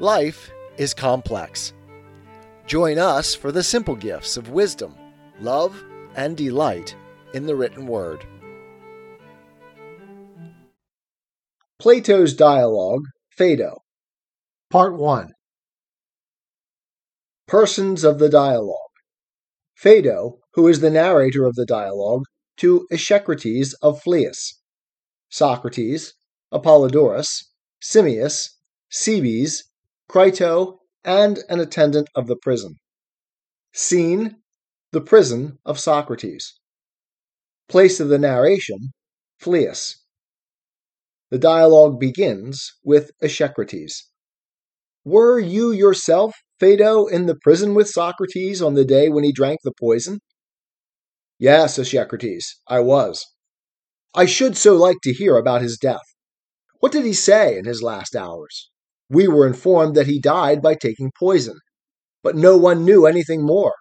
Life is complex. Join us for the simple gifts of wisdom, love, and delight in the written word. Plato's Dialogue, Phaedo. Part 1 Persons of the Dialogue. Phaedo, who is the narrator of the dialogue, to Echecrates of Phlius. Socrates, Apollodorus, Simmias, Cebes, Crito, and an attendant of the prison. Scene The prison of Socrates. Place of the narration Phlius. The dialogue begins with Echecrates. Were you yourself, Phaedo, in the prison with Socrates on the day when he drank the poison? Yes, Echecrates, I was. I should so like to hear about his death. What did he say in his last hours? We were informed that he died by taking poison, but no one knew anything more.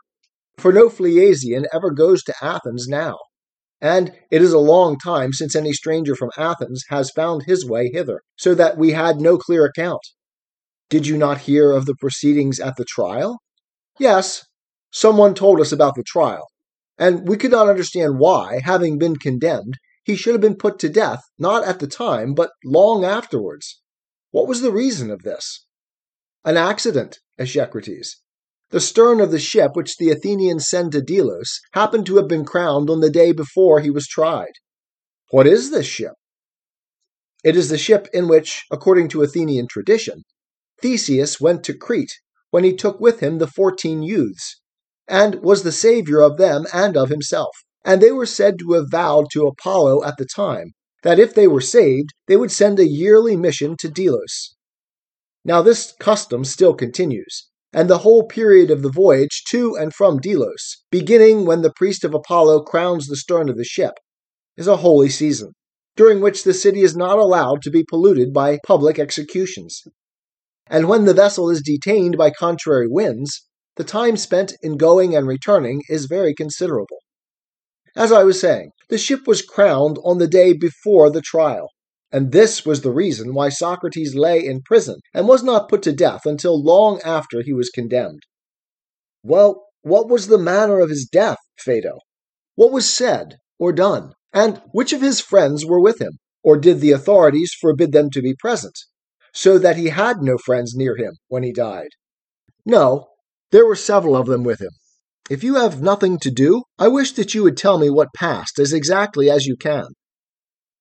For no Phliasian ever goes to Athens now, and it is a long time since any stranger from Athens has found his way hither, so that we had no clear account. Did you not hear of the proceedings at the trial? Yes, someone told us about the trial, and we could not understand why, having been condemned, he should have been put to death, not at the time, but long afterwards. What was the reason of this? An accident, Echecrates. The stern of the ship which the Athenians send to Delos happened to have been crowned on the day before he was tried. What is this ship? It is the ship in which, according to Athenian tradition, Theseus went to Crete when he took with him the fourteen youths, and was the savior of them and of himself. And they were said to have vowed to Apollo at the time that if they were saved, they would send a yearly mission to Delos. Now, this custom still continues, and the whole period of the voyage to and from Delos, beginning when the priest of Apollo crowns the stern of the ship, is a holy season, during which the city is not allowed to be polluted by public executions. And when the vessel is detained by contrary winds, the time spent in going and returning is very considerable. As I was saying, the ship was crowned on the day before the trial, and this was the reason why Socrates lay in prison and was not put to death until long after he was condemned. Well, what was the manner of his death, Phaedo? What was said or done? And which of his friends were with him? Or did the authorities forbid them to be present, so that he had no friends near him when he died? No, there were several of them with him, if you have nothing to do, I wish that you would tell me what passed as exactly as you can.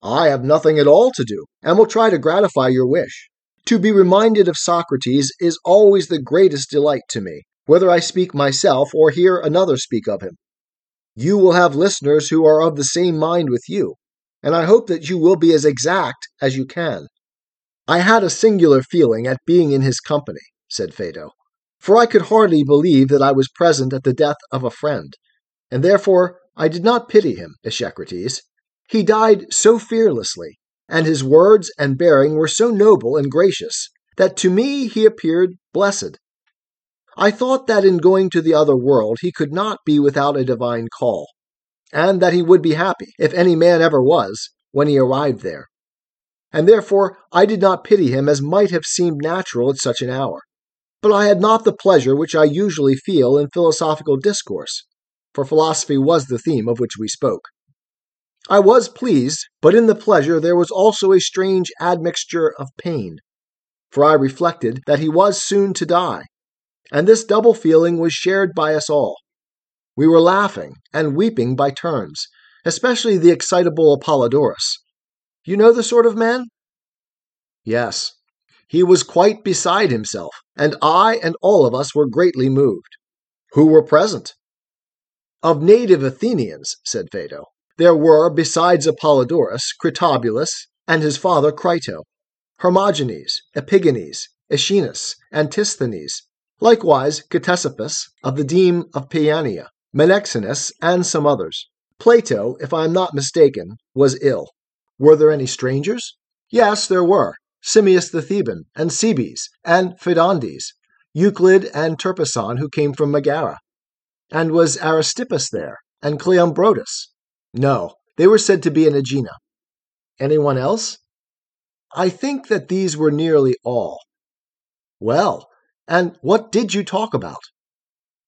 I have nothing at all to do, and will try to gratify your wish. To be reminded of Socrates is always the greatest delight to me, whether I speak myself or hear another speak of him. You will have listeners who are of the same mind with you, and I hope that you will be as exact as you can. I had a singular feeling at being in his company, said Phaedo for I could hardly believe that I was present at the death of a friend, and therefore I did not pity him, Echecrates. He died so fearlessly, and his words and bearing were so noble and gracious, that to me he appeared blessed. I thought that in going to the other world he could not be without a divine call, and that he would be happy, if any man ever was, when he arrived there. And therefore I did not pity him as might have seemed natural at such an hour. But I had not the pleasure which I usually feel in philosophical discourse, for philosophy was the theme of which we spoke. I was pleased, but in the pleasure there was also a strange admixture of pain, for I reflected that he was soon to die, and this double feeling was shared by us all. We were laughing and weeping by turns, especially the excitable Apollodorus. You know the sort of man? Yes, he was quite beside himself, and I and all of us were greatly moved. Who were present? Of native Athenians, said Phaedo, there were, besides Apollodorus, Critobulus, and his father Crito, Hermogenes, Epigenes, Aeschines, Antisthenes, likewise Ctesippus of the deme of Paeania, Menexenus, and some others. Plato, if I am not mistaken, was ill. Were there any strangers? Yes, there were. Simmias the Theban, and Cebes, and Phaedondes, Euclid and Terpsion, who came from Megara. And was Aristippus there, and Cleombrotus? No, they were said to be in Aegina. Anyone else? I think that these were nearly all. Well, and what did you talk about?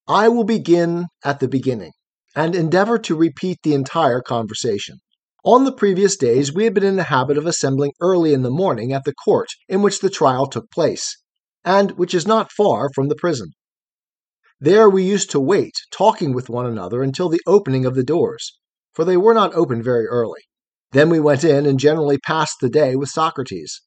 I will begin at the beginning and endeavor to repeat the entire conversation. On the previous days, we had been in the habit of assembling early in the morning at the court in which the trial took place, and which is not far from the prison. There we used to wait, talking with one another until the opening of the doors, for they were not opened very early. Then we went in and generally passed the day with Socrates.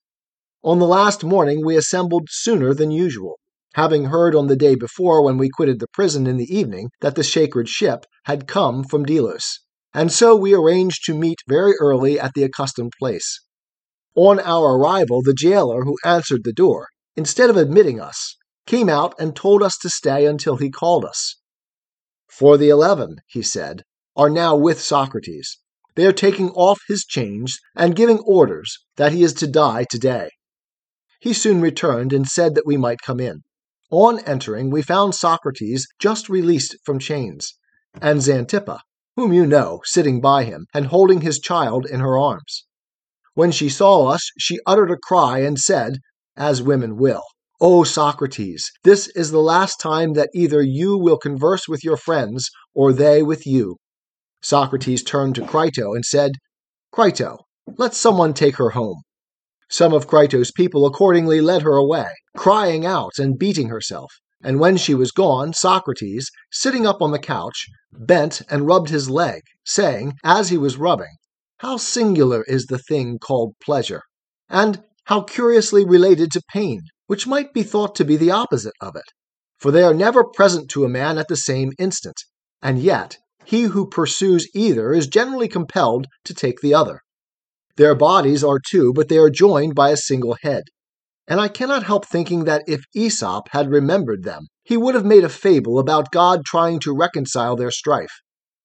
On the last morning we assembled sooner than usual, having heard on the day before when we quitted the prison in the evening that the sacred ship had come from Delos, and so we arranged to meet very early at the accustomed place. On our arrival, the jailer who answered the door, instead of admitting us, came out and told us to stay until he called us. For the eleven, he said, are now with Socrates. They are taking off his chains and giving orders that he is to die today. He soon returned and said that we might come in. On entering, we found Socrates just released from chains, and Xanthippe, whom you know, sitting by him and holding his child in her arms. When she saw us, she uttered a cry and said, as women will, O Socrates, this is the last time that either you will converse with your friends or they with you. Socrates turned to Crito and said, Crito, let someone take her home. Some of Crito's people accordingly led her away, crying out and beating herself. And when she was gone, Socrates, sitting up on the couch, bent and rubbed his leg, saying, as he was rubbing, How singular is the thing called pleasure, and how curiously related to pain, which might be thought to be the opposite of it. For they are never present to a man at the same instant, and yet he who pursues either is generally compelled to take the other. Their bodies are two, but they are joined by a single head. And I cannot help thinking that if Aesop had remembered them, he would have made a fable about God trying to reconcile their strife,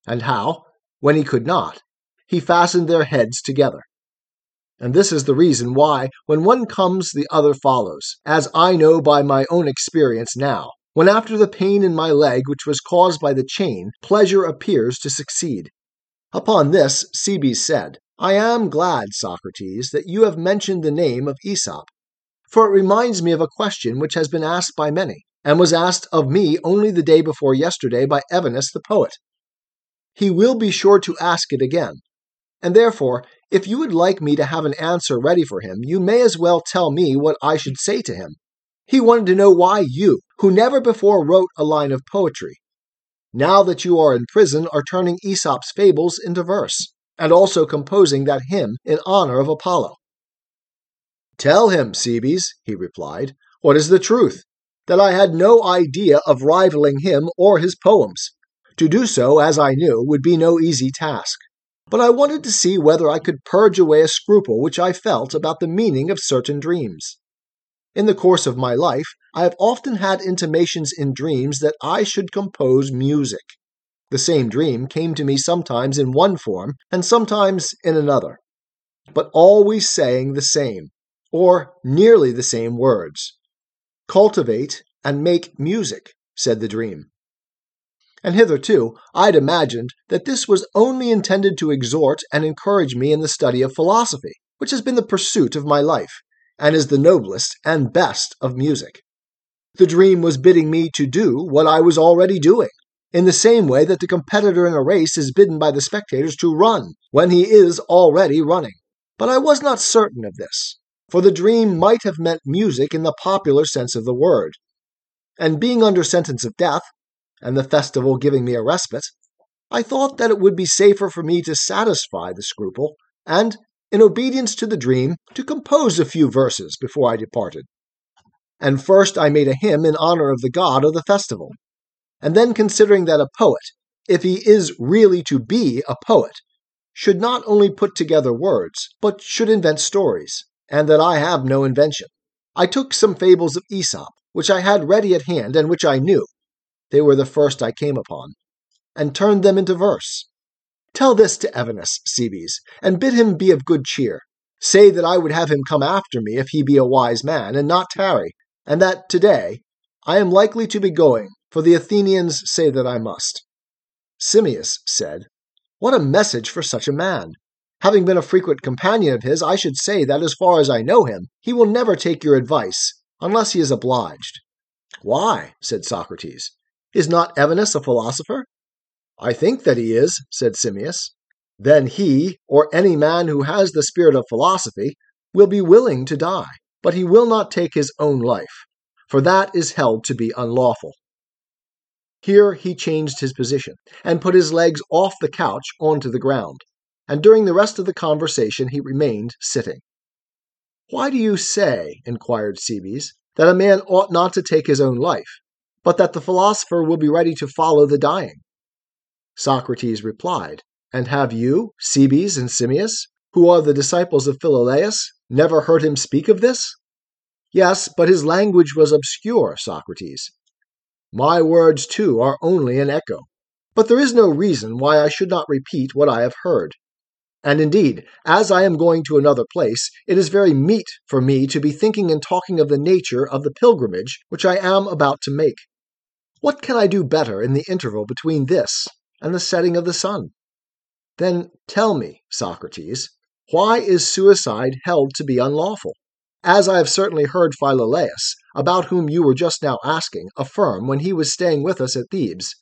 and how, when he could not, he fastened their heads together. And this is the reason why, when one comes, the other follows, as I know by my own experience now. When after the pain in my leg, which was caused by the chain, pleasure appears to succeed. Upon this, Cebes said, I am glad, Socrates, that you have mentioned the name of Aesop, for it reminds me of a question which has been asked by many, and was asked of me only the day before yesterday by Evenus the poet. He will be sure to ask it again, and therefore, if you would like me to have an answer ready for him, you may as well tell me what I should say to him. He wanted to know why you, who never before wrote a line of poetry, now that you are in prison, are turning Aesop's fables into verse and also composing that hymn in honor of Apollo. Tell him, Cebes, he replied, what is the truth, that I had no idea of rivaling him or his poems. To do so, as I knew, would be no easy task. But I wanted to see whether I could purge away a scruple which I felt about the meaning of certain dreams. In the course of my life, I have often had intimations in dreams that I should compose music. The same dream came to me sometimes in one form and sometimes in another, but always saying the same, or nearly the same words. Cultivate and make music, said the dream. And hitherto I'd imagined that this was only intended to exhort and encourage me in the study of philosophy, which has been the pursuit of my life, and is the noblest and best of music. The dream was bidding me to do what I was already doing in the same way that the competitor in a race is bidden by the spectators to run when he is already running. But I was not certain of this, for the dream might have meant music in the popular sense of the word. And being under sentence of death, and the festival giving me a respite, I thought that it would be safer for me to satisfy the scruple, and, in obedience to the dream, to compose a few verses before I departed. And first I made a hymn in honor of the god of the festival, and then considering that a poet, if he is really to be a poet, should not only put together words, but should invent stories, and that I have no invention. I took some fables of Aesop, which I had ready at hand and which I knew, they were the first I came upon, and turned them into verse. Tell this to Evenus, Cebes, and bid him be of good cheer. Say that I would have him come after me if he be a wise man, and not tarry, and that today I am likely to be going for the Athenians say that I must. Simmias said, What a message for such a man! Having been a frequent companion of his, I should say that as far as I know him, he will never take your advice, unless he is obliged. Why? said Socrates. Is not Evenus a philosopher? I think that he is, said Simmias. Then he, or any man who has the spirit of philosophy, will be willing to die, but he will not take his own life, for that is held to be unlawful. Here he changed his position, and put his legs off the couch onto the ground, and during the rest of the conversation he remained sitting. Why do you say, inquired Cebes, that a man ought not to take his own life, but that the philosopher will be ready to follow the dying? Socrates replied, And have you, Cebes and Simmias, who are the disciples of Philolaus, never heard him speak of this? Yes, but his language was obscure, Socrates. My words, too, are only an echo. But there is no reason why I should not repeat what I have heard. And indeed, as I am going to another place, it is very meet for me to be thinking and talking of the nature of the pilgrimage which I am about to make. What can I do better in the interval between this and the setting of the sun? Then tell me, Socrates, why is suicide held to be unlawful? As I have certainly heard Philolaus, about whom you were just now asking, affirm when he was staying with us at Thebes,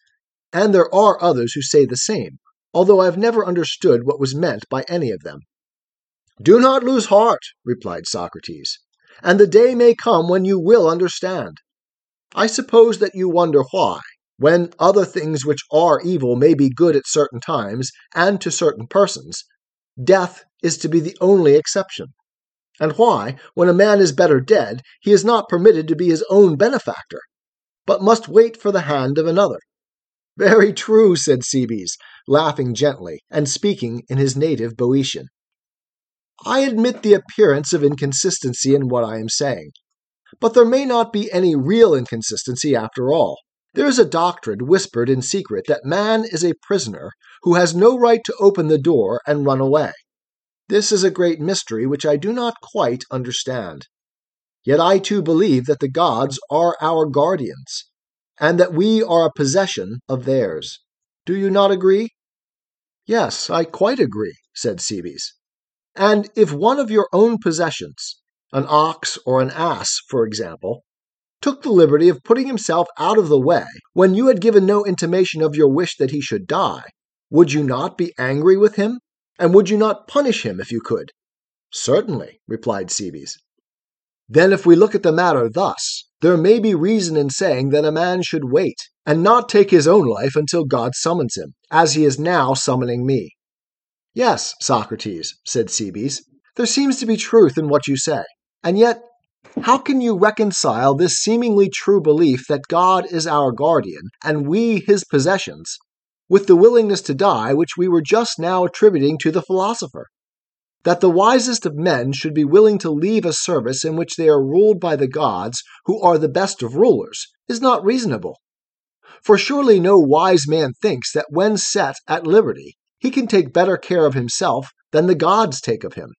and there are others who say the same although I have never understood what was meant by any of them. Do not lose heart, replied Socrates, and the day may come when you will understand. I suppose that you wonder why, when other things which are evil may be good at certain times and to certain persons, death is to be the only exception. And why, when a man is better dead, he is not permitted to be his own benefactor, but must wait for the hand of another. Very true, said Cebes, laughing gently, and speaking in his native Boeotian. I admit the appearance of inconsistency in what I am saying. But there may not be any real inconsistency after all. There is a doctrine whispered in secret that man is a prisoner who has no right to open the door and run away. This is a great mystery which I do not quite understand. Yet I too believe that the gods are our guardians, and that we are a possession of theirs. Do you not agree? Yes, I quite agree, said Cebes. And if one of your own possessions, an ox or an ass, for example, took the liberty of putting himself out of the way when you had given no intimation of your wish that he should die, would you not be angry with him? And would you not punish him if you could? Certainly, replied Cebes. Then, if we look at the matter thus, there may be reason in saying that a man should wait and not take his own life until God summons him, as he is now summoning me. Yes, Socrates, said Cebes, there seems to be truth in what you say. And yet, how can you reconcile this seemingly true belief that God is our guardian and we his possessions with the willingness to die which we were just now attributing to the philosopher? That the wisest of men should be willing to leave a service in which they are ruled by the gods, who are the best of rulers, is not reasonable. For surely no wise man thinks that when set at liberty, he can take better care of himself than the gods take of him.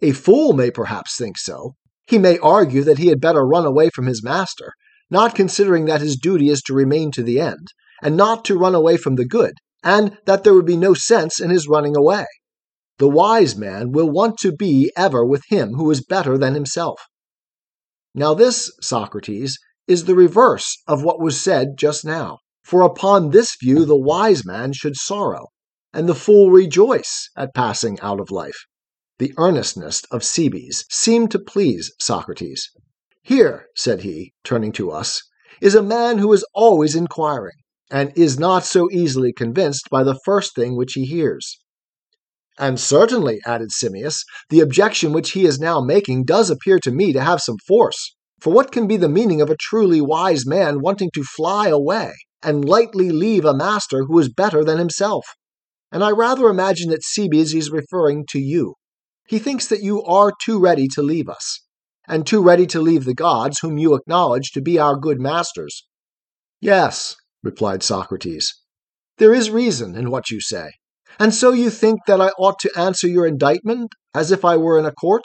A fool may perhaps think so. He may argue that he had better run away from his master, not considering that his duty is to remain to the end, and not to run away from the good, and that there would be no sense in his running away. The wise man will want to be ever with him who is better than himself. Now, this, Socrates, is the reverse of what was said just now. For upon this view the wise man should sorrow, and the fool rejoice at passing out of life. The earnestness of Cebes seemed to please Socrates. Here, said he, turning to us, is a man who is always inquiring, and is not so easily convinced by the first thing which he hears. And certainly, added Simmias, the objection which he is now making does appear to me to have some force. For what can be the meaning of a truly wise man wanting to fly away and lightly leave a master who is better than himself? And I rather imagine that Cebes is referring to you. He thinks that you are too ready to leave us, and too ready to leave the gods whom you acknowledge to be our good masters. Yes, replied Socrates. There is reason in what you say. And so you think that I ought to answer your indictment as if I were in a court?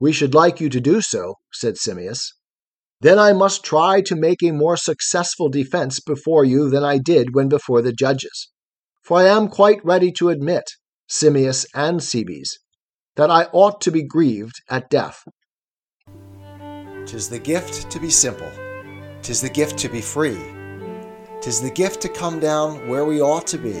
We should like you to do so, said Simmias. Then I must try to make a more successful defense before you than I did when before the judges. For I am quite ready to admit, Simmias and Cebes, that I ought to be grieved at death. Tis the gift to be simple, tis the gift to be free, tis the gift to come down where we ought to be.